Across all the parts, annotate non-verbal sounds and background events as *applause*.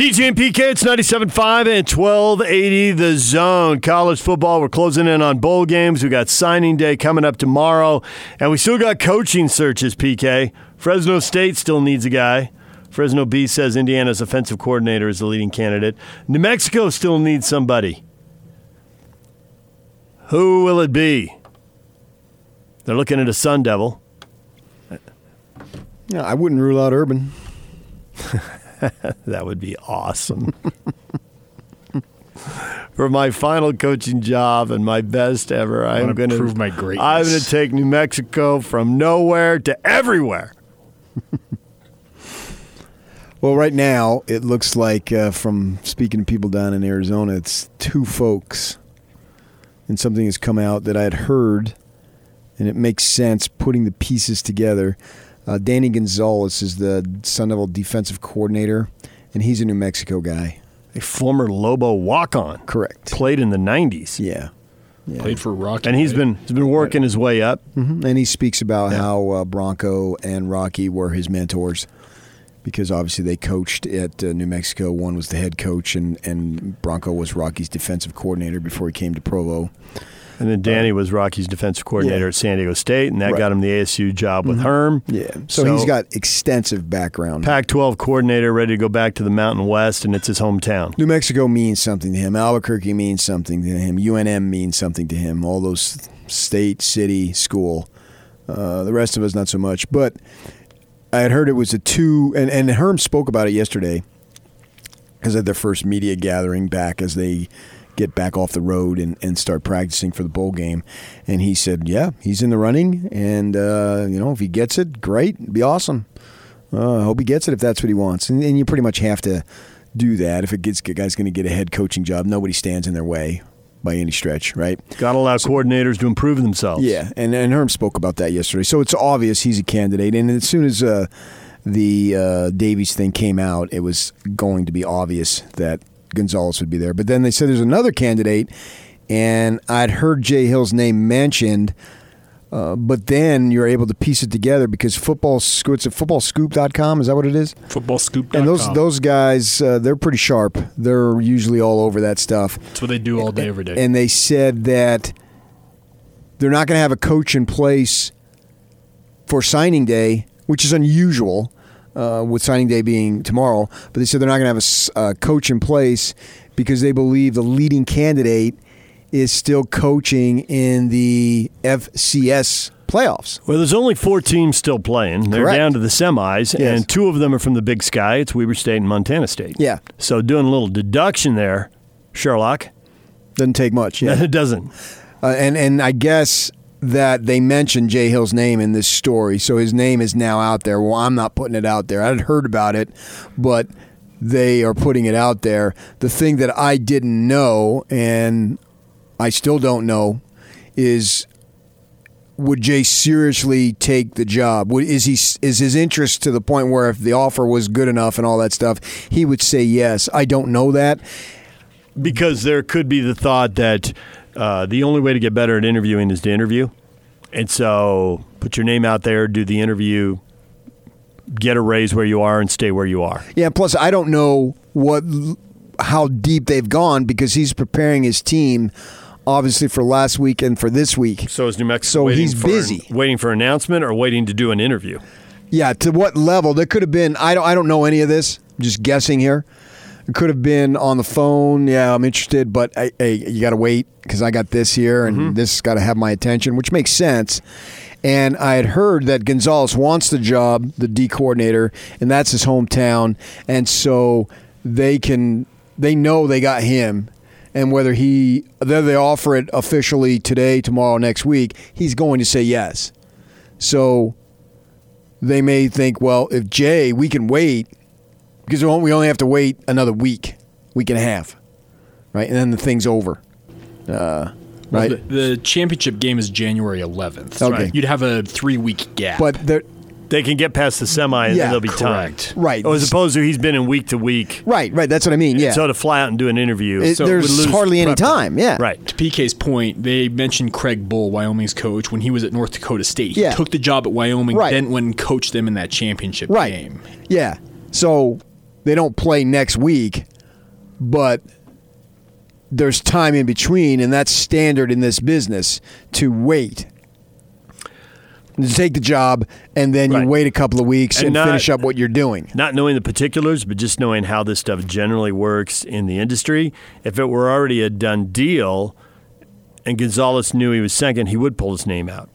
DJ and PK, it's 97.5 and 1280 the zone. College football, we're closing in on bowl games. We got signing day coming up tomorrow, and we still got coaching searches, PK. Fresno State still needs a guy. Fresno Bee says Indiana's offensive coordinator is the leading candidate. New Mexico still needs somebody. Who will it be? They're looking at a Sun Devil. Yeah, I wouldn't rule out Urban. *laughs* *laughs* That would be awesome. *laughs* For my final coaching job and my best ever, I'm wanna going to prove my greatness. I'm going to take New Mexico from nowhere to everywhere. *laughs* Well, right now it looks like uh, from speaking to people down in Arizona, it's two folks, and something has come out that I had heard, and it makes sense putting the pieces together. Uh, Danny Gonzalez is the Sun Devil defensive coordinator, and he's a New Mexico guy. A former Lobo walk-on, Correct. played in the '90s, Yeah. Yeah. Played for Rocky. and he's right? been he's been working his way up. Mhm. And he speaks about Yeah. how uh, Bronco and Rocky were his mentors because obviously they coached at uh, New Mexico. One was the head coach, and, and Bronco was Rocky's defensive coordinator before he came to Provo. And then Danny was Rocky's defensive coordinator Yeah. at San Diego State, and that Right. got him the ASU job with Herm. Yeah. So, So- he's got extensive background. Pac-12 coordinator, ready to go back to the Mountain West, and it's his hometown. New Mexico means something to him. Albuquerque means something to him. UNM means something to him. All those state, city, school. Uh, the rest of us, not so much. But I had heard it was a two, and, and Herm spoke about it yesterday because at their first media gathering back as they get back off the road and, and start practicing for the bowl game. And he said, yeah, he's in the running. And, uh, you know, if he gets it, great. It'd be awesome. Uh, I hope he gets it if that's what he wants. And, and you pretty much have to do that. If it gets a guy's going to get a head coaching job, nobody stands in their way by any stretch, right? Got to allow coordinators to improve themselves. Yeah, and and Herm spoke about that yesterday. So it's obvious he's a candidate. And as soon as uh, the uh, Davies thing came out, it was going to be obvious that Gonzalez would be there. But then they said there's another candidate, and I'd heard Jay Hill's name mentioned. Uh, but then you're able to piece it together because football it's at footballscoop.com is that what it is footballscoop.com. and those those guys uh, they're pretty sharp they're usually all over that stuff That's what they do all day, every day. and they said that they're not going to have a coach in place for signing day, which is unusual, uh, with signing day being tomorrow. But they said they're not going to have a coach in place because they believe the leading candidate is still coaching in the FCS playoffs. Well, there's only four teams still playing. They're Correct. down to the semis, Yes. and two of them are from the Big Sky. It's Weber State and Montana State. Yeah. So doing a little deduction there, Sherlock. Doesn't take much. Yeah. it *laughs* doesn't. Uh, and and I guess that they mentioned Jay Hill's name in this story, so his name is now out there. Well, I'm not putting it out there. I'd heard about it, but they are putting it out there. The thing that I didn't know, and I still don't know, is would Jay seriously take the job? Is he is his interest to the point where if the offer was good enough and all that stuff, he would say yes? I don't know that. Because there could be the thought that uh, the only way to get better at interviewing is to interview. And so put your name out there, do the interview, get a raise where you are, and stay where you are. Yeah. Plus, I don't know what how deep they've gone because he's preparing his team, obviously for last week and for this week. So is New Mexico So he's busy. waiting for announcement or waiting to do an interview? Yeah. To what level? There could have been. I don't. I don't know any of this. I'm just guessing here. Could have been on the phone. Yeah, I'm interested, but I, hey, you got to wait because I got this here and mm-hmm. this got to have my attention, which makes sense. And I had heard that Gonzalez wants the job, the D coordinator, and that's his hometown, and so they can they know they got him. And whether he whether they offer it officially today, tomorrow, next week, he's going to say yes. So they may think, well, if Jay, we can wait because we only- have to wait another week, week and a half, right? And then the thing's over, uh, Well, right? The, the championship game is January 11th. Okay. Right. You'd have a three week gap. but there, They can get past the semi and Yeah, they'll be correct. timed. Right. Oh, as opposed to he's been in week to week. right, right. That's what I mean. Yeah, So to fly out and do an interview. It- so there's lose hardly any time. Yeah, Right. to PK's point, they mentioned Craig Bohl, Wyoming's coach, when he was at North Dakota State. He Yeah. took the job at Wyoming, Right. then went and coached them in that championship right. game. Yeah. So they don't play next week, but there's time in between, and that's standard in this business to wait. To take the job, and then Right. you wait a couple of weeks And and, not- finish up what you're doing. Not knowing the particulars, but just knowing how this stuff generally works in the industry. If it were already a done deal and Gonzalez knew he was second, he would pull his name out.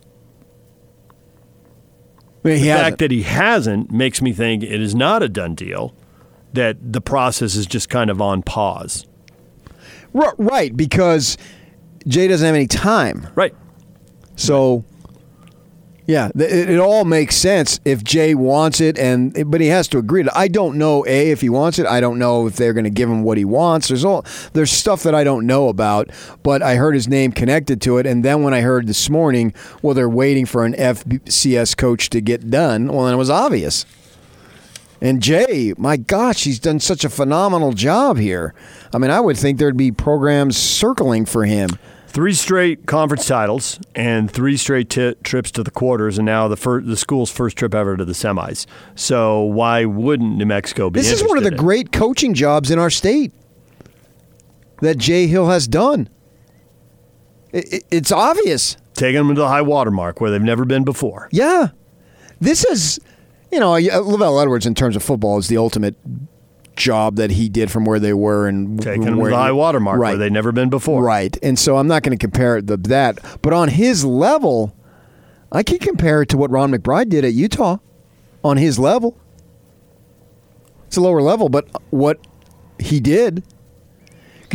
I mean, The hasn't. fact that he hasn't makes me think it is not a done deal, that the process is just kind of on pause. R- right, because Jay doesn't have any time. Right. So, yeah, it, it all makes sense if Jay wants it, and but he has to agree to. I don't know a if he wants it. I don't know if they're going to give him what he wants. There's all there's stuff that I don't know about, but I heard his name connected to it, and then when I heard this morning, well, they're waiting for an FCS coach to get done. Well, then it was obvious. And Jay, my gosh, he's done such a phenomenal job here. I mean, I would think there'd be programs circling for him. Three straight conference titles and three straight ti trips to the quarters, and now the fir- the school's first trip ever to the semis. So why wouldn't New Mexico be? This is one of the in great coaching jobs in our state that Jay Hill has done. It, it- it's obvious. Taking them to the high water mark where they've never been before. Yeah. This is, you know, LaVell Edwards in terms of football is the ultimate job that he did from where they were and Taking them to where the high water mark right. where they've never been before. Right. And so I'm not going to compare it to that. But on his level, I can compare it to what Ron McBride did at Utah on his level. It's a lower level, but what he did,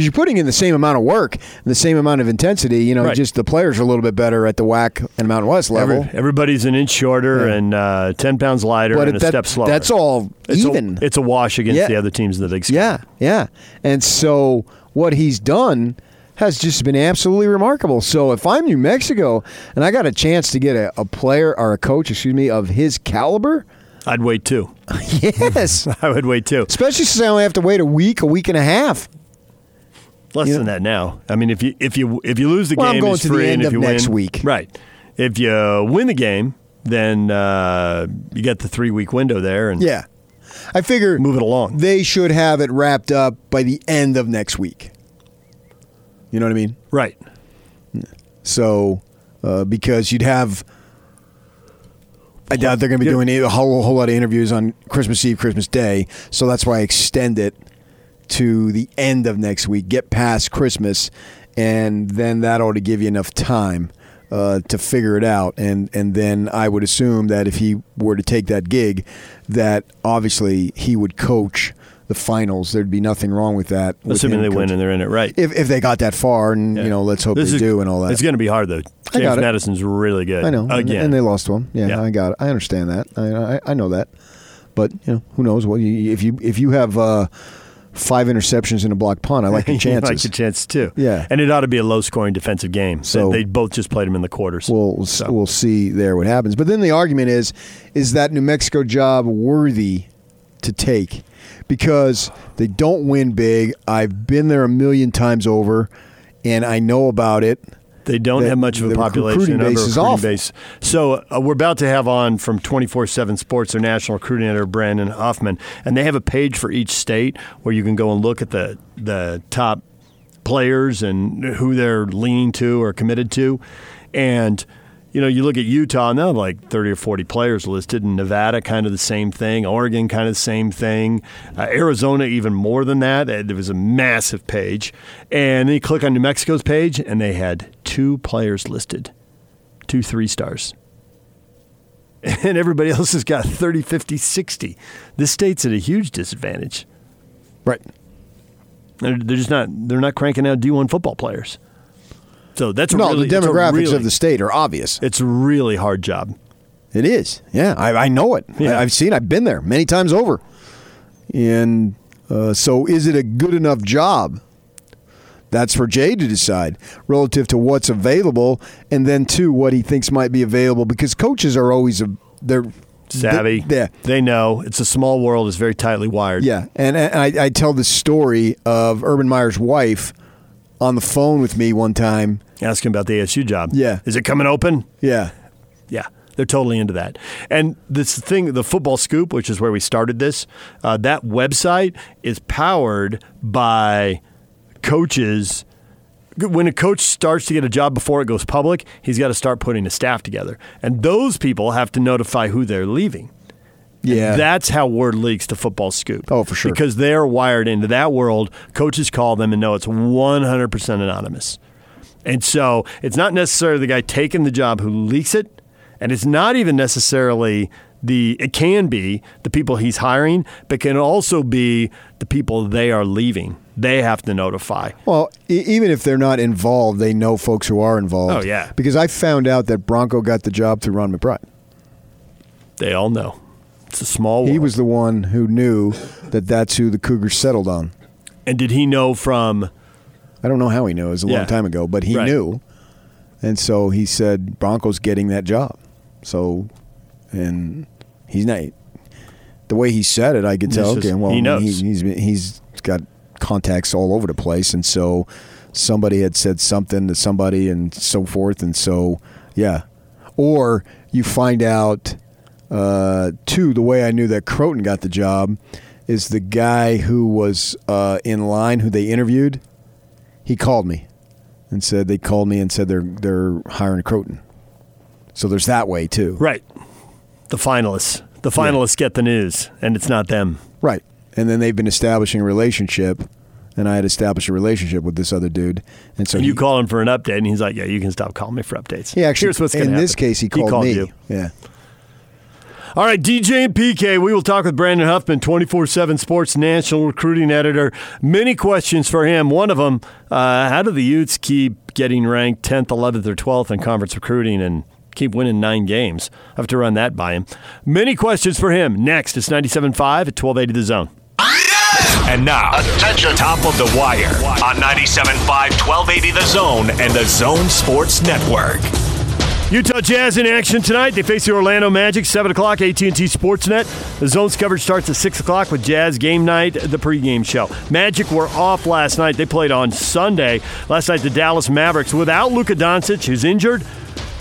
because you're putting in the same amount of work and the same amount of intensity, you know, Right. just the players are a little bit better at the WAC and Mountain West level. Every- everybody's an inch shorter Yeah. and uh, 10 pounds lighter but and a step slower. that's all it's even. A, it's a wash against Yeah. the other teams in the Big Sky. Yeah, yeah. And so what he's done has just been absolutely remarkable. So if I'm New Mexico and I got a chance to get a, a player or a coach, excuse me, of his caliber, I'd wait too. *laughs* yes. *laughs* I would wait too. Especially since I only have to wait a week, a week and a half. Less You than that now. I mean, if you if you if you lose the Well, I'm game, going it's to the free, end and if of next win, week. right? If you win the game, then uh, you get the three week window there and Yeah. I figure move it along. they should have it wrapped up by the end of next week. You know what I mean? right. So, uh, because you'd have, I doubt they're going to be doing a whole, whole lot of interviews on Christmas Eve, Christmas Day. So that's why I extend it to the end of next week, get past Christmas, and then that ought to give you enough time uh, to figure it out. And and then I would assume that if he were to take that gig, that obviously he would coach the finals. There'd be nothing wrong with that. with Assuming him they win and they're in it right. If, if they got that far, and Yeah. you know, let's hope This they is- do, and all that. It's going to be hard though. I James. Madison's really good. I know, and- Again, and they lost to him. Yeah, Yeah. I got it. I understand that. I, I I know that, but you know, who knows? What you, if you if you have uh, five interceptions in a block punt, I like your *laughs* You chances. like your chances too. Yeah. and it ought to be a low scoring defensive game. So- So they both just played them in the quarters. We'll we'll, So- we'll see there what happens. But then the argument is, is that New Mexico job worthy to take? Because they don't win big. I've been there a million times over, and I know about it. They don't have much of a population. recruiting base is awful. base. So uh, we're about to have on from 24/7 Sports their national recruiting editor Brandon Huffman, and they have a page for each state where you can go and look at the the top players and who they're leaning to or committed to, and. You know, you look at Utah, have like 30 or 40 players listed. And Nevada, kind of the same thing. Oregon, kind of the same thing. Uh, Arizona, even more than that. Uh, There was a massive page. And then you click on New Mexico's page, and they had two players listed, two three stars. *laughs* And everybody else has got 30, 50, 60. This state's at a huge disadvantage. Right. They're, they're just not. They're not cranking out D1 football players. So that's No, really, the demographics really- of the state are obvious. It's a really hard job. It is. Yeah, I, I know it. Yeah. I, I've seen. I've been there many times over. And uh, so, is it a good enough job? That's for Jay to decide relative to what's available, and then to what he thinks might be available. Because coaches are always a they're Savvy. They, yeah, They know it's a small world. It's very tightly wired. yeah. And, and I, I tell the story of Urban Meyer's wife on the phone with me one time. Asking about the ASU job. Yeah. Is it coming open? Yeah, Yeah. They're totally into that. And this thing, the Football Scoop, which is where we started this, uh, that website is powered by coaches. When a coach starts to get a job before it goes public, he's got to start putting a staff together. And those people have to notify who they're leaving. Yeah. That's how word leaks to Football Scoop. Oh, for sure. Because they're wired into that world. Coaches call them and know it's 100% anonymous. And so it's not necessarily the guy taking the job who leaks it, and it's not even necessarily the it can be the people he's hiring, but can also be the people they are leaving. They have to notify. Well, e- even if they're not involved, they know folks who are involved. Oh, yeah. Because I found out that Bronco got the job through Ron McBride. They all know. It's a small world. He was the one who knew that that's who the Cougars settled on. and did he know from I don't know how he knew. It was a Yeah. long time ago, but he Right. knew. And so he said, Broncos getting that job. So, and he's not. The way he said it, I could tell. Just- okay, well, he knows. He, he's he's got contacts all over the place, and so somebody had said something to somebody, and so forth, and so yeah. Or you find out uh, too. The way I knew that Croton got the job is the guy who was uh, in line who they interviewed. He called me and said they called me and said they're they're hiring Croton. So there's that way too. right the finalists. The finalists get the news, and it's not them. Right. And then they've been establishing a relationship, and I had established a relationship with this other dude, and so And you he, call him for an update, and he's like, "Yeah, you can stop calling me for updates." he actually Here's what's in gonna this happen. case he called, me. you. Yeah. All right, DJ and PK, we will talk with Brandon Huffman, 24 7 Sports National Recruiting Editor. Many questions for him. One of them uh, how do the Utes keep getting ranked 10th, 11th, or 12th in conference recruiting and keep winning nine games? I have to run that by him. Many questions for him. Next, it's 97.5 at 1280 The Zone. And now, attention, top of the wire on 97.5, 1280 The Zone and the Zone Sports Network. Utah Jazz in action tonight. They face the Orlando Magic, 7 o'clock, AT&T Sportsnet. The Zone's coverage starts at 6 o'clock with Jazz Game Night, the pregame show. Magic were off last night. They played on Sunday. Last night, the Dallas Mavericks, without Luka Doncic, who's injured,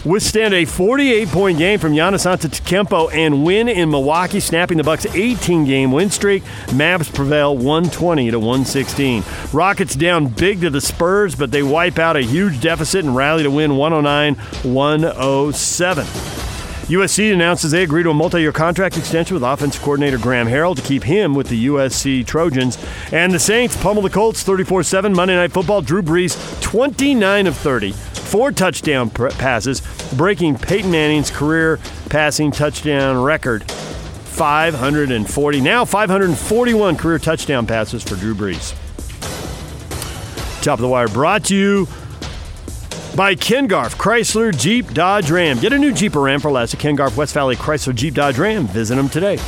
withstand a 48-point game from Giannis Antetokounmpo and win in Milwaukee, snapping the Bucks' 18-game win streak. Mavs prevail 120 to 116. Rockets down big to the Spurs, but they wipe out a huge deficit and rally to win 109-107. USC announces they agree to a multi-year contract extension with offensive coordinator Graham Harrell to keep him with the USC Trojans. And the Saints pummel the Colts 34-7 Monday Night Football. Drew Brees 29 of 30, four touchdown passes, breaking Peyton Manning's career passing touchdown record. 540, now 541 career touchdown passes for Drew Brees. Top of the wire brought to you by Ken Garff, Chrysler, Jeep, Dodge, Ram. Get a new Jeep or Ram for less at Ken Garff, West Valley, Chrysler, Jeep, Dodge, Ram. Visit them today. The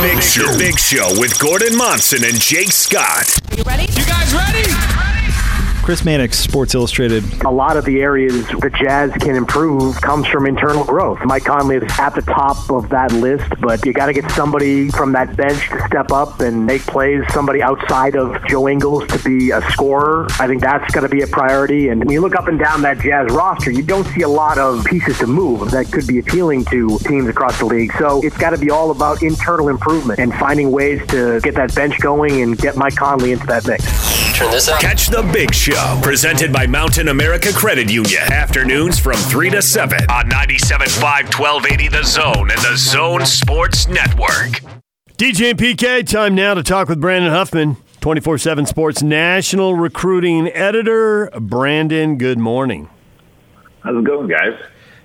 Big Show. Big Show with Gordon Monson and Jake Scott. You ready? You guys ready? Chris Mannix, Sports Illustrated. a lot of the areas the Jazz can improve comes from internal growth. Mike Conley is at the top of that list, but you got to get somebody from that bench to step up and make plays, somebody outside of Joe Ingles to be a scorer. I think that's going to be a priority. And when you look up and down that Jazz roster, you don't see a lot of pieces to move that could be appealing to teams across the league. So it's got to be all about internal improvement and finding ways to get that bench going and get Mike Conley into that mix. Turn this up. Catch the Big Show, presented by Mountain America Credit Union. Afternoons from 3 to 7 on 97.5, 1280 The Zone and the Zone Sports Network. DJ and PK, time now to talk with Brandon Huffman, 24 7 Sports National Recruiting Editor. Brandon, good morning. How's it going, guys?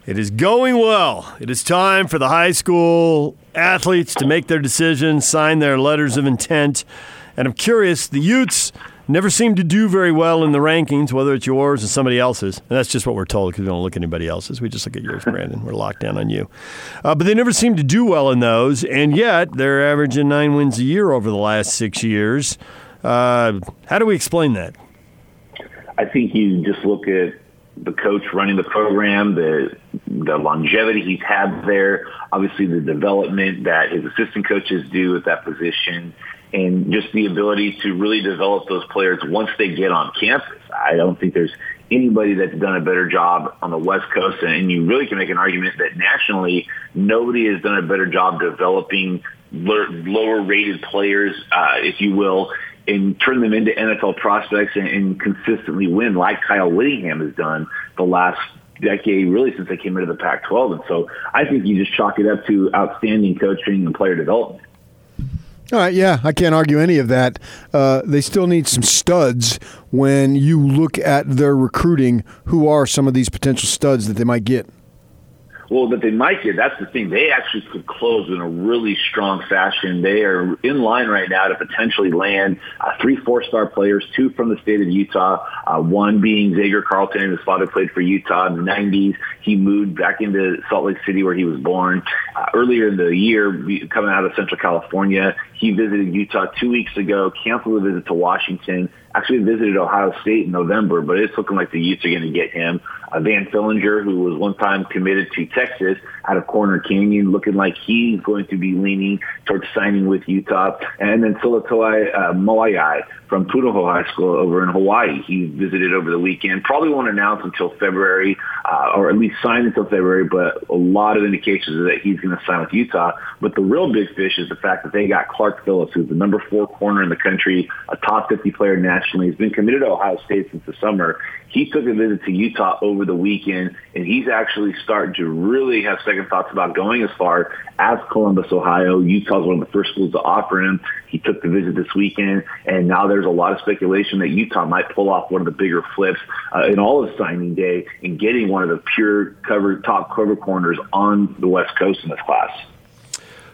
It is going well. It is time for the high school athletes to make their decisions, sign their letters of intent. And I'm curious, the Utes never seem to do very well in the rankings, whether it's yours or somebody else's. And that's just what we're told because we don't look at anybody else's. We just look at yours, *laughs* Brandon. We're locked down on you. Uh, but they never seem to do well in those. And yet, they're averaging nine wins a year over the last six years. Uh, how do we explain that? I think you just look at the coach running the program, the the longevity he's had there, obviously the development that his assistant coaches do at that position, and just the ability to really develop those players once they get on campus. I don't think there's anybody that's done a better job on the West Coast, and you really can make an argument that nationally, nobody has done a better job developing lower rated players, uh, if you will, and turn them into NFL prospects and, and consistently win like Kyle Whittingham has done the last decade, really since they came into the Pac-12. And so I think you just chalk it up to outstanding coaching and player development. All right, yeah, I can't argue any of that. Uh, they still need some studs when you look at their recruiting. Who are some of these potential studs that they might get? Well, that they might get, that's the thing. They actually could close in a really strong fashion. They are in line right now to potentially land uh, three four-star players, two from the state of Utah, uh, one being Xavier Carlton. His father played for Utah in the 90s. He moved back into Salt Lake City where he was born. Uh, earlier in the year, coming out of Central California, he visited Utah two weeks ago, canceled a visit to Washington, actually visited Ohio State in November, but it's looking like the Utes are going to get him. Uh, Van Fillinger, who was one time committed to Texas out of Corner Canyon, looking like he's going to be leaning towards signing with Utah. And then Silatoi uh, Moai from Punahou High School over in Hawaii. He visited over the weekend. Probably won't announce until February, uh, or at least sign until February, but a lot of indications are that he's going to sign with Utah. But the real big fish is the fact that they got Clark Phillips, who's the number four corner in the country, a top 50 player nationally. He's been committed to Ohio State since the summer. He took a visit to Utah over the weekend, and he's actually starting to really have second thoughts about going as far as Columbus, Ohio. Utah's one of the first schools to offer him. He took the visit this weekend, and now there's a lot of speculation that Utah might pull off one of the bigger flips uh, in all of signing day and getting one of the pure cover top cover corners on the West Coast in this class.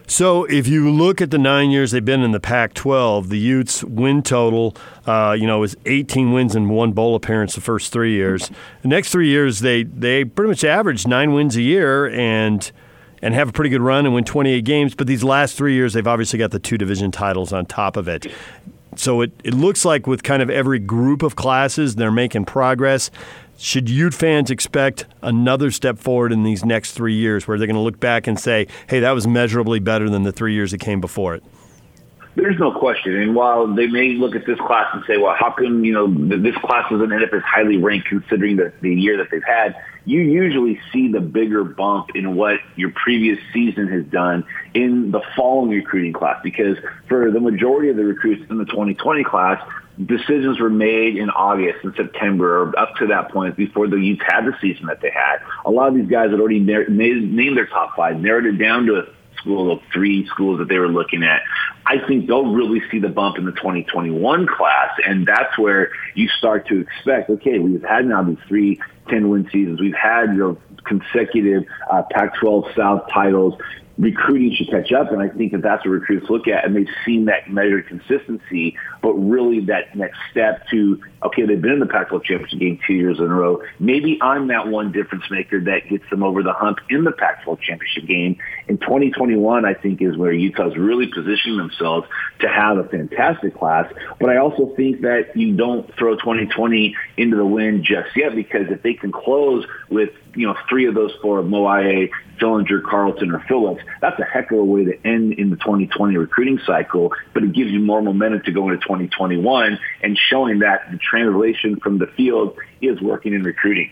So, if you look at the nine years they've been in the Pac-12, the Utes' win total, uh, you know, is 18 wins and one bowl appearance the first three years. The next three years, they they pretty much average nine wins a year and and have a pretty good run and win 28 games. But these last three years, they've obviously got the two division titles on top of it. So it, it looks like with kind of every group of classes, they're making progress. Should Ute fans expect another step forward in these next three years where they're going to look back and say, hey, that was measurably better than the three years that came before it? There's no question. And while they may look at this class and say, well, how come, you know, this class doesn't end up as highly ranked considering the, the year that they've had, you usually see the bigger bump in what your previous season has done in the following recruiting class. Because for the majority of the recruits in the 2020 class, decisions were made in August and September or up to that point before the Utes had the season that they had. A lot of these guys had already named their top five, narrowed it down to school of three schools that they were looking at. I think they'll really see the bump in the 2021 class. And that's where you start to expect, okay, we've had now these three 10 win seasons. We've had you know, consecutive uh, Pac-12 South titles recruiting should catch up. And I think that that's what recruits look at. And they've seen that measured consistency, but really that next step to, okay, they've been in the Pac-12 championship game two years in a row. Maybe I'm that one difference maker that gets them over the hump in the Pac-12 championship game. In 2021, I think is where Utah's really positioning themselves to have a fantastic class. But I also think that you don't throw 2020 into the wind just yet because if they can close with, you know, three of those four, Moai, Fillinger, Carlton, or Phillips, that's a heck of a way to end in the 2020 recruiting cycle, but it gives you more momentum to go into 2021 and showing that the translation from the field is working in recruiting.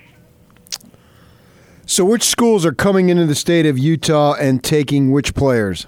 So, which schools are coming into the state of Utah and taking which players?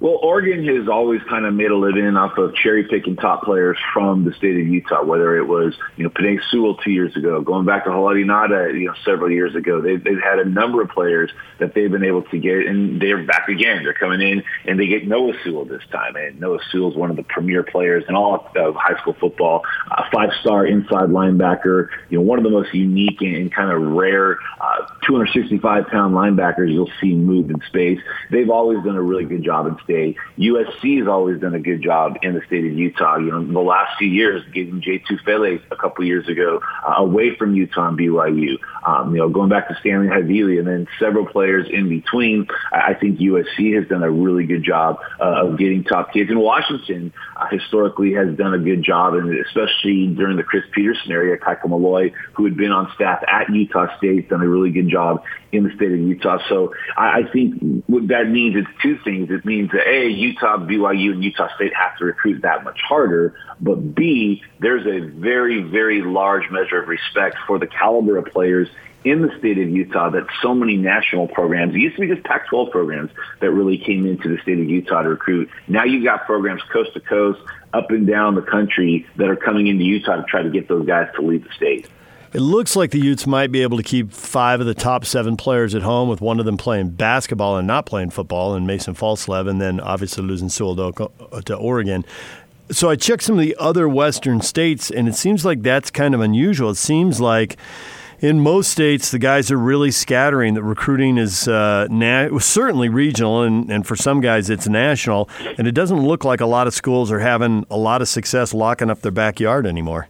Well, Oregon has always kind of made a living off of cherry picking top players from the state of Utah, whether it was, you know, Penei Sewell two years ago, going back to Haloti Ngata, you know, several years ago. They've, they've had a number of players that they've been able to get, and they're back again. They're coming in, and they get Noah Sewell this time. And Noah Sewell is one of the premier players in all of high school football, a five-star inside linebacker, you know, one of the most unique and, and kind of rare uh, 265-pound linebackers you'll see move in space. They've always done a really good job in State. USC has always done a good job in the state of Utah. You know, the last few years, getting J. Tufele a couple years ago uh, away from Utah and BYU. Um, you know, going back to Stanley Havili and then several players in between. I think USC has done a really good job uh, of getting top kids. And Washington uh, historically has done a good job, and especially during the Chris Petersen area, Kaika Malloy, who had been on staff at Utah State, done a really good job job in the state of Utah. So I, I think what that means is two things. It means that A, Utah, BYU, and Utah State have to recruit that much harder. But B, there's a very, very large measure of respect for the caliber of players in the state of Utah that so many national programs, it used to be just Pac-12 programs that really came into the state of Utah to recruit. Now you've got programs coast to coast, up and down the country that are coming into Utah to try to get those guys to leave the state. It looks like the Utes might be able to keep five of the top seven players at home, with one of them playing basketball and not playing football, and Mason Falslev, and then obviously losing Sewell to Oregon. So I checked some of the other Western states, and it seems like that's kind of unusual. It seems like in most states, the guys are really scattering. The recruiting is uh, na- certainly regional, and, and for some guys, it's national. And it doesn't look like a lot of schools are having a lot of success locking up their backyard anymore.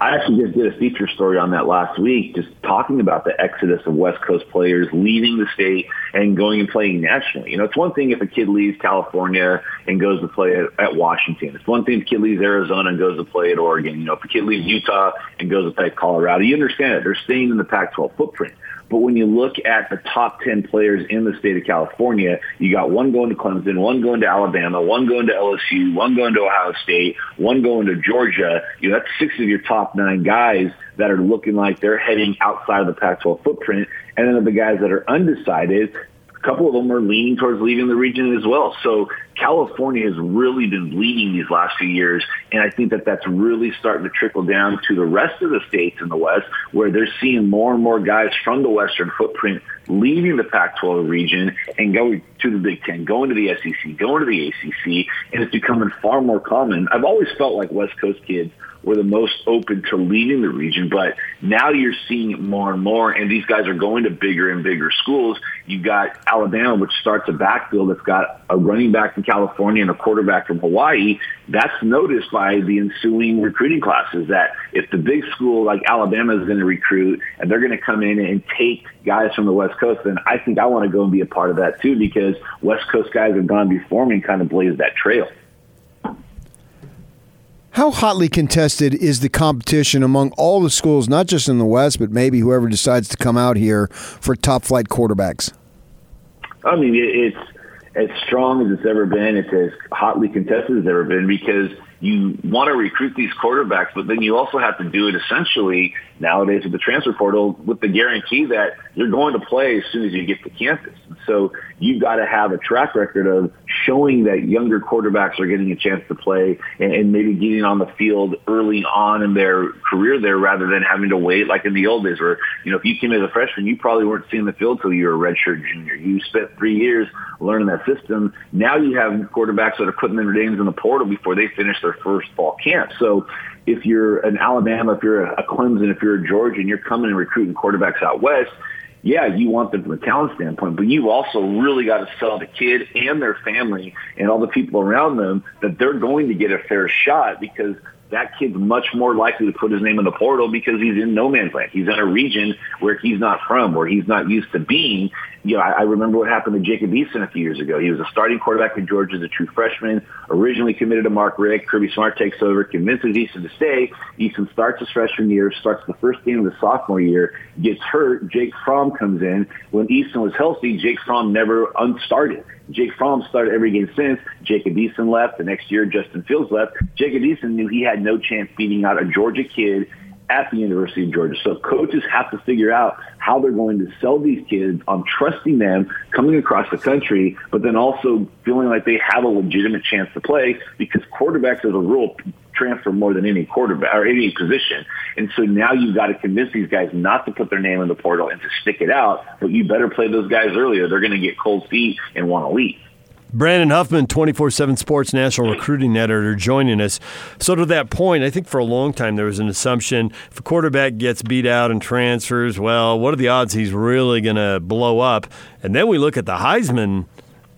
I actually just did a feature story on that last week, just talking about the exodus of West Coast players leaving the state and going and playing nationally. You know, it's one thing if a kid leaves California and goes to play at, at Washington. It's one thing if a kid leaves Arizona and goes to play at Oregon. You know, if a kid leaves Utah and goes to play at Colorado, you understand it. They're staying in the Pac-12 footprint. But when you look at the top 10 players in the state of California, you got one going to Clemson, one going to Alabama, one going to LSU, one going to Ohio State, one going to Georgia. You know, that's six of your top nine guys that are looking like they're heading outside of the Pac-12 footprint. And then the guys that are undecided, a couple of them are leaning towards leaving the region as well. So California has really been leading these last few years, and I think that that's really starting to trickle down to the rest of the states in the West, where they're seeing more and more guys from the Western footprint leaving the Pac-12 region and going to the Big Ten, going to the SEC, going to the ACC, and it's becoming far more common. I've always felt like West Coast kids were the most open to leaving the region. But now you're seeing it more and more, and these guys are going to bigger and bigger schools. You've got Alabama, which starts a backfield that's got a running back from California and a quarterback from Hawaii. That's noticed by the ensuing recruiting classes that if the big school like Alabama is going to recruit and they're going to come in and take guys from the West Coast, then I think I want to go and be a part of that too because West Coast guys have gone before me and kind of blazed that trail. How hotly contested is the competition among all the schools, not just in the West, but maybe whoever decides to come out here for top flight quarterbacks? I mean, it's as strong as it's ever been. It's as hotly contested as it's ever been because you want to recruit these quarterbacks, but then you also have to do it essentially nowadays with the transfer portal with the guarantee that you're going to play as soon as you get to campus. So you've got to have a track record of showing that younger quarterbacks are getting a chance to play and, and maybe getting on the field early on in their career there rather than having to wait like in the old days where, you know, if you came as a freshman, you probably weren't seeing the field till you were a redshirt junior. You spent three years learning that system. Now you have quarterbacks that are putting their names in the portal before they finish their first fall camp. So if you're an Alabama, if you're a Clemson, if you're a Georgia, and you're coming and recruiting quarterbacks out west, yeah, you want them from a talent standpoint, but you also really got to sell the kid and their family and all the people around them that they're going to get a fair shot because that kid's much more likely to put his name in the portal because he's in no man's land. He's in a region where he's not from, where he's not used to being. You know, I, I remember what happened to Jacob Eason a few years ago. He was a starting quarterback in Georgia as a true freshman, originally committed to Mark Richt. Kirby Smart takes over, convinces Eason to stay. Eason starts his freshman year, starts the first game of the sophomore year, gets hurt. Jake Fromm comes in. When Eason was healthy, Jake Fromm never unstarted. Jake Fromm started every game since. Jacob Eason left. The next year, Justin Fields left. Jacob Eason knew he had no chance beating out a Georgia kid at the University of Georgia. So coaches have to figure out how they're going to sell these kids on trusting them coming across the country, but then also feeling like they have a legitimate chance to play because quarterbacks as a rule transfer more than any quarterback or any position. And so now you've got to convince these guys not to put their name in the portal and to stick it out, but you better play those guys earlier. They're going to get cold feet and want to leave. Brandon Huffman, 24 7 Sports National Recruiting Editor, joining us. So, to that point, I think for a long time there was an assumption if a quarterback gets beat out and transfers, well, what are the odds he's really going to blow up? And then we look at the Heisman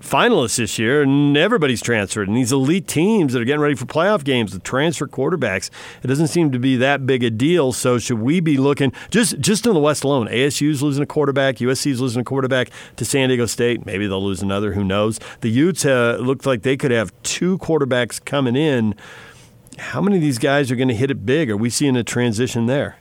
finalists this year, and everybody's transferred. And these elite teams that are getting ready for playoff games, the transfer quarterbacks, it doesn't seem to be that big a deal. So should we be looking just just in the West alone? ASU's losing a quarterback, USC's losing a quarterback to San Diego State. Maybe they'll lose another. Who knows? The Utes uh, looked like they could have two quarterbacks coming in. How many of these guys are going to hit it big? Are we seeing a transition there?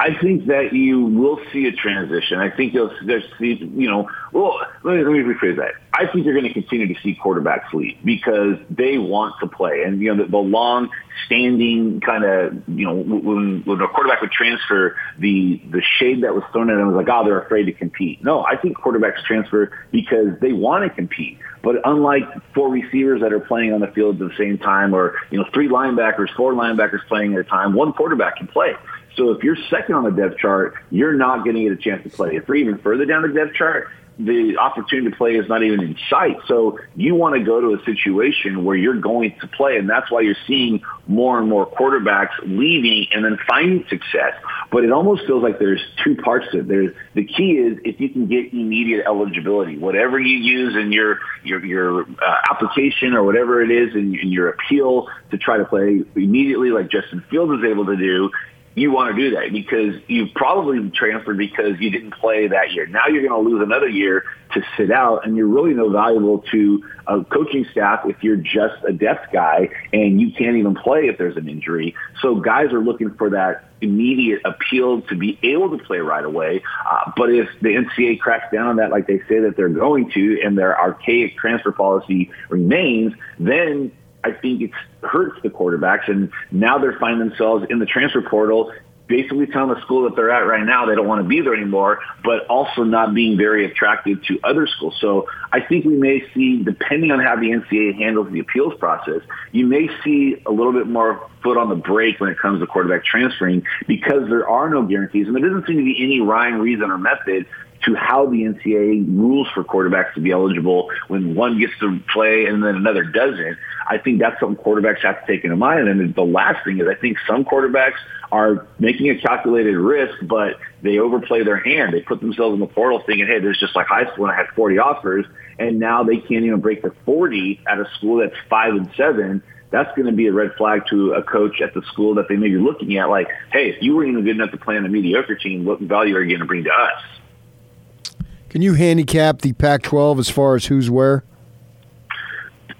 I think that you will see a transition. I think you'll see, you know, well, let me, let me rephrase that. I think you're going to continue to see quarterbacks leave because they want to play. And, you know, the, the long standing kind of, you know, when, when a quarterback would transfer, the, the shade that was thrown at them was like, oh, they're afraid to compete. No, I think quarterbacks transfer because they want to compete. But unlike four receivers that are playing on the field at the same time or, you know, three linebackers, four linebackers playing at a time, one quarterback can play. So if you're second on the depth chart, you're not going to get a chance to play. If you're even further down the depth chart, the opportunity to play is not even in sight. So you want to go to a situation where you're going to play, and that's why you're seeing more and more quarterbacks leaving and then finding success. But it almost feels like there's two parts to it. There's the key is if you can get immediate eligibility, whatever you use in your your your uh, application or whatever it is in, in your appeal to try to play immediately, like Justin Fields is able to do you want to do that because you probably transferred because you didn't play that year. Now you're going to lose another year to sit out, and you're really no valuable to a coaching staff if you're just a depth guy and you can't even play if there's an injury. So guys are looking for that immediate appeal to be able to play right away. Uh, but if the NCAA cracks down on that, like they say that they're going to, and their archaic transfer policy remains, then I think it hurts the quarterbacks, and now they're finding themselves in the transfer portal, basically telling the school that they're at right now they don't want to be there anymore, but also not being very attractive to other schools. So I think we may see, depending on how the NCAA handles the appeals process, you may see a little bit more foot on the brake when it comes to quarterback transferring because there are no guarantees, and there doesn't seem to be any rhyme, reason, or method to how the NCAA rules for quarterbacks to be eligible when one gets to play and then another doesn't. I think that's something quarterbacks have to take into mind. And the last thing is I think some quarterbacks are making a calculated risk, but they overplay their hand. They put themselves in the portal thinking, hey, there's just like high school when I had 40 offers, and now they can't even break the 40 at a school that's five and seven that's going to be a red flag to a coach at the school that they may be looking at. Like, hey, if you weren't even good enough to play on a mediocre team, what value are you going to bring to us? Can you handicap the Pac 12 as far as who's where?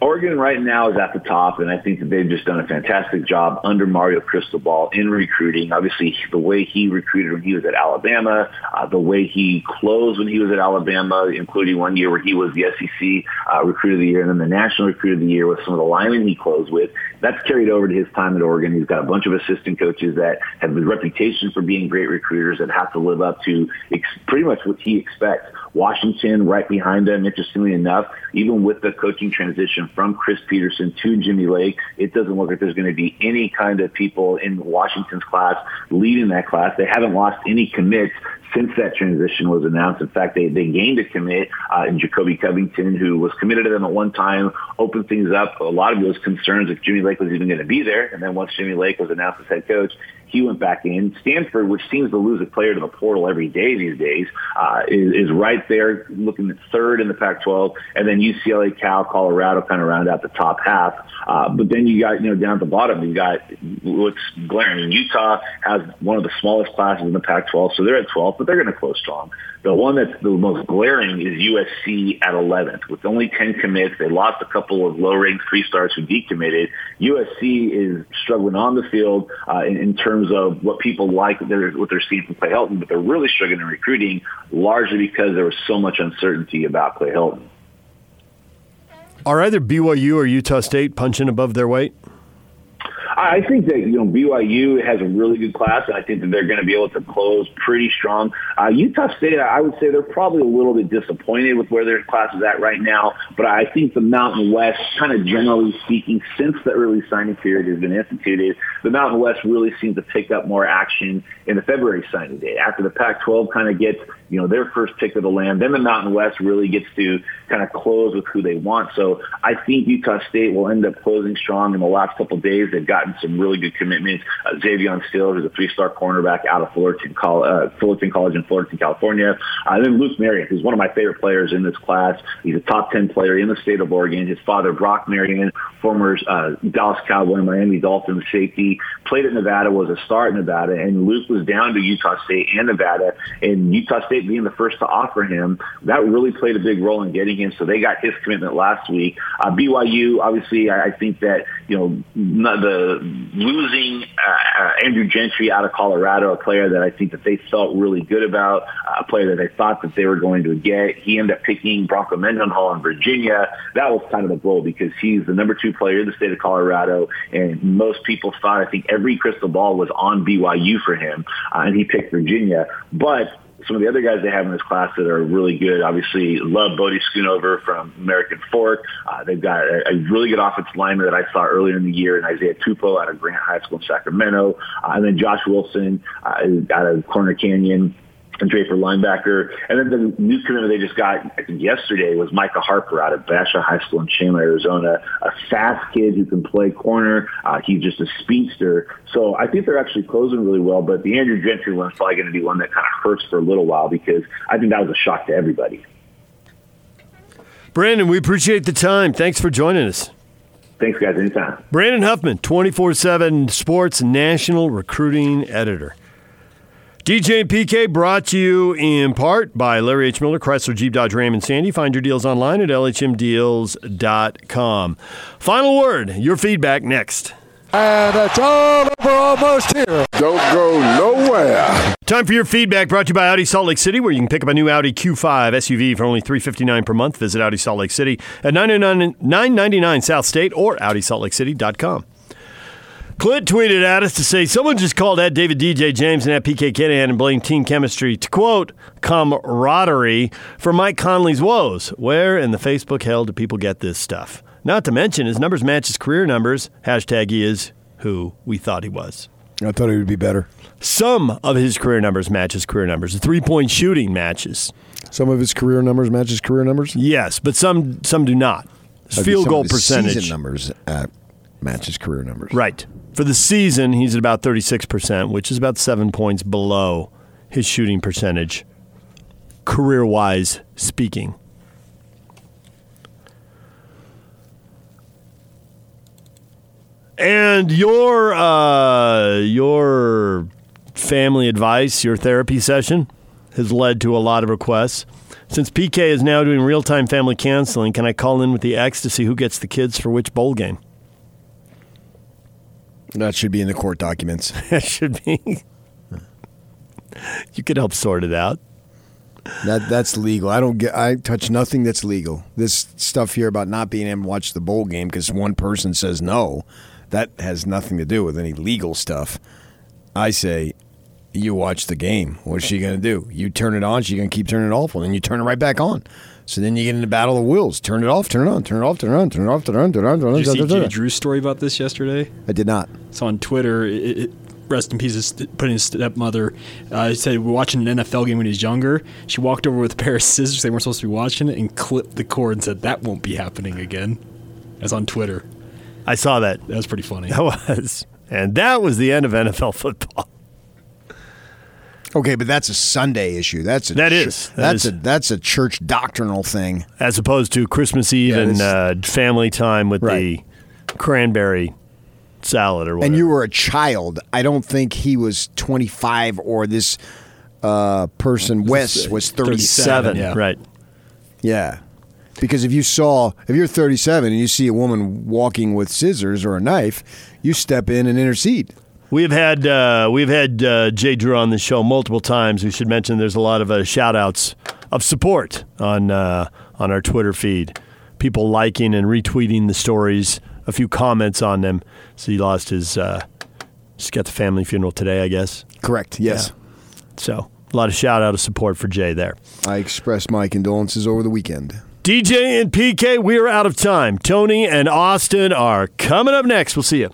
Oregon right now is at the top, and I think that they've just done a fantastic job under Mario Cristobal in recruiting. Obviously, the way he recruited when he was at Alabama, uh, the way he closed when he was at Alabama, including one year where he was the SEC uh, Recruit of the Year and then the National Recruit of the Year with some of the linemen he closed with. That's carried over to his time at Oregon. He's got a bunch of assistant coaches that have the reputation for being great recruiters that have to live up to ex- pretty much what he expects. Washington right behind them, interestingly enough, even with the coaching transition from Chris Petersen to Jimmy Lake, it doesn't look like there's going to be any kind of people in Washington's class leading that class. They haven't lost any commits since that transition was announced. In fact, they, they gained a commit uh, in Jacoby Covington, who was committed to them at one time, opened things up. A lot of those concerns if Jimmy Lake was even going to be there. And then once Jimmy Lake was announced as head coach, he went back in. Stanford, which seems to lose a player to the portal every day these days, uh, is, is right there looking at third in the Pac-12. And then UCLA, Cal, Colorado kind of round out the top half. Uh, but then you got, you know, down at the bottom, you got what's glaring. Utah has one of the smallest classes in the Pac-12, so they're at 12, but they're going to close strong. The one that's the most glaring is USC at 11th. With only 10 commits, they lost a couple of low-ranked three stars who decommitted. USC is struggling on the field uh, in, in, terms of what people like, they're, what they're seeing from Clay Helton, but they're really struggling in recruiting largely because there was so much uncertainty about Clay Helton. Are either BYU or Utah State punching above their weight? I think that you know BYU has a really good class, and I think that they're going to be able to close pretty strong. Uh, Utah State, I would say they're probably a little bit disappointed with where their class is at right now, but I think the Mountain West, kind of generally speaking, since the early signing period has been instituted, the Mountain West really seems to pick up more action in the February signing day. After the Pac-12 kind of gets you know their first pick of the land, then the Mountain West really gets to kind of close with who they want. So I think Utah State will end up closing strong in the last couple of days. They've gotten some really good commitments. Uh, Xavier Still, who's a three-star cornerback out of Fullerton, uh, Fullerton College in Fullerton, California. Uh, and then Luke Marion, who's one of my favorite players in this class. He's a top 10 player in the state of Oregon. His father, Brock Marion, former uh, Dallas Cowboy, Miami Dolphins safety, played at Nevada, was a star at Nevada, and Luke was down to Utah State and Nevada, and Utah State being the first to offer him, that really played a big role in getting him. So they got his commitment last week. Uh, BYU, obviously, I, I think that you know, the losing uh, uh, Andrew Gentry out of Colorado, a player that I think that they felt really good about, a player that they thought that they were going to get. He ended up picking Bronco Mendenhall in Virginia. That was kind of a blow because he's the number two player in the state of Colorado, and most people thought, I think every crystal ball was on BYU for him, uh, and he picked Virginia. But some of the other guys they have in this class that are really good. Obviously, love Bodie Schoonover from American Fork. Uh, they've got a, a really good offensive lineman that I saw earlier in the year, and Isaiah Tupou out of Grant High School in Sacramento, uh, and then Josh Wilson uh, out of Corner Canyon Draper linebacker. And then the new commitment they just got I think yesterday was Micah Harper out of Basha High School in Chandler, Arizona. A fast kid who can play corner. Uh, he's just a speedster. So I think they're actually closing really well. But the Andrew Gentry one's probably going to be one that kind of hurts for a little while because I think that was a shock to everybody. Brandon, we appreciate the time. Thanks for joining us. Thanks, guys. Anytime. Brandon Huffman, 24 7 Sports National Recruiting Editor. DJ and PK brought to you in part by Larry H. Miller, Chrysler Jeep Dodge Ram and Sandy. Find your deals online at lhmdeals.com. Final word, your feedback next. And it's all over almost here. Don't go nowhere. Time for your feedback brought to you by Audi Salt Lake City, where you can pick up a new Audi Q5 SUV for only 359 per month. Visit Audi Salt Lake City at 999 South State or AudiSaltLakeCity.com. Clint tweeted at us to say someone just called at David DJ James and at PK Kinahan and blamed team chemistry to quote camaraderie for Mike Conley's woes. Where in the Facebook hell do people get this stuff? Not to mention his numbers match his career numbers. Hashtag he is who we thought he was. I thought he would be better. Some of his career numbers match his career numbers. The three point shooting matches. Some of his career numbers match his career numbers. Yes, but some some do not. His field goal percentage. Season numbers uh, match his career numbers. Right. For the season, he's at about 36%, which is about seven points below his shooting percentage, career wise speaking. And your uh, your family advice, your therapy session, has led to a lot of requests. Since PK is now doing real time family counseling, can I call in with the ex to see who gets the kids for which bowl game? That should be in the court documents. *laughs* That should be. You could help sort it out. That that's legal. I don't get. I touch nothing that's legal. This stuff here about not being able to watch the bowl game because one person says no, that has nothing to do with any legal stuff. I say, you watch the game. What's she gonna do? You turn it on. She's gonna keep turning it off, and then you turn it right back on. So then you get into battle of wills. Turn it off. Turn it on. Turn it off. Turn it on. Turn it off. Turn it on. Turn it on. Turn it on. Did you see turn it on. Jay Drew's story about this yesterday? I did not. It's on Twitter. It, it, rest in peace. Putting his stepmother. Uh, he said we're watching an NFL game when he was younger. She walked over with a pair of scissors. They weren't supposed to be watching it, and clipped the cord and said that won't be happening again. That's on Twitter. I saw that. That was pretty funny. That *laughs* was. And that was the end of NFL football. Okay, but that's a Sunday issue. That's a That chur- That that's is. a that's a church doctrinal thing. As opposed to Christmas Eve Yeah, and uh, family time with Right. the cranberry salad or whatever. and you were a child. I don't think he was 25 or this uh, person, Wes, was 37. 37, yeah. Right. Yeah. Because if you saw, if you're 37 and you see a woman walking with scissors or a knife, you step in and intercede. We've had uh, we've had uh, Jay Drew on the show multiple times. We should mention there's a lot of uh, shout outs of support on uh, on our Twitter feed. People liking and retweeting the stories. A few comments on them. So he lost his. Uh, just got the family funeral today, I guess. Correct. Yes. So a lot of shout out of support for Jay there. I expressed my condolences over the weekend. DJ and PK, we are out of time. Tony and Austin are coming up next. We'll see you.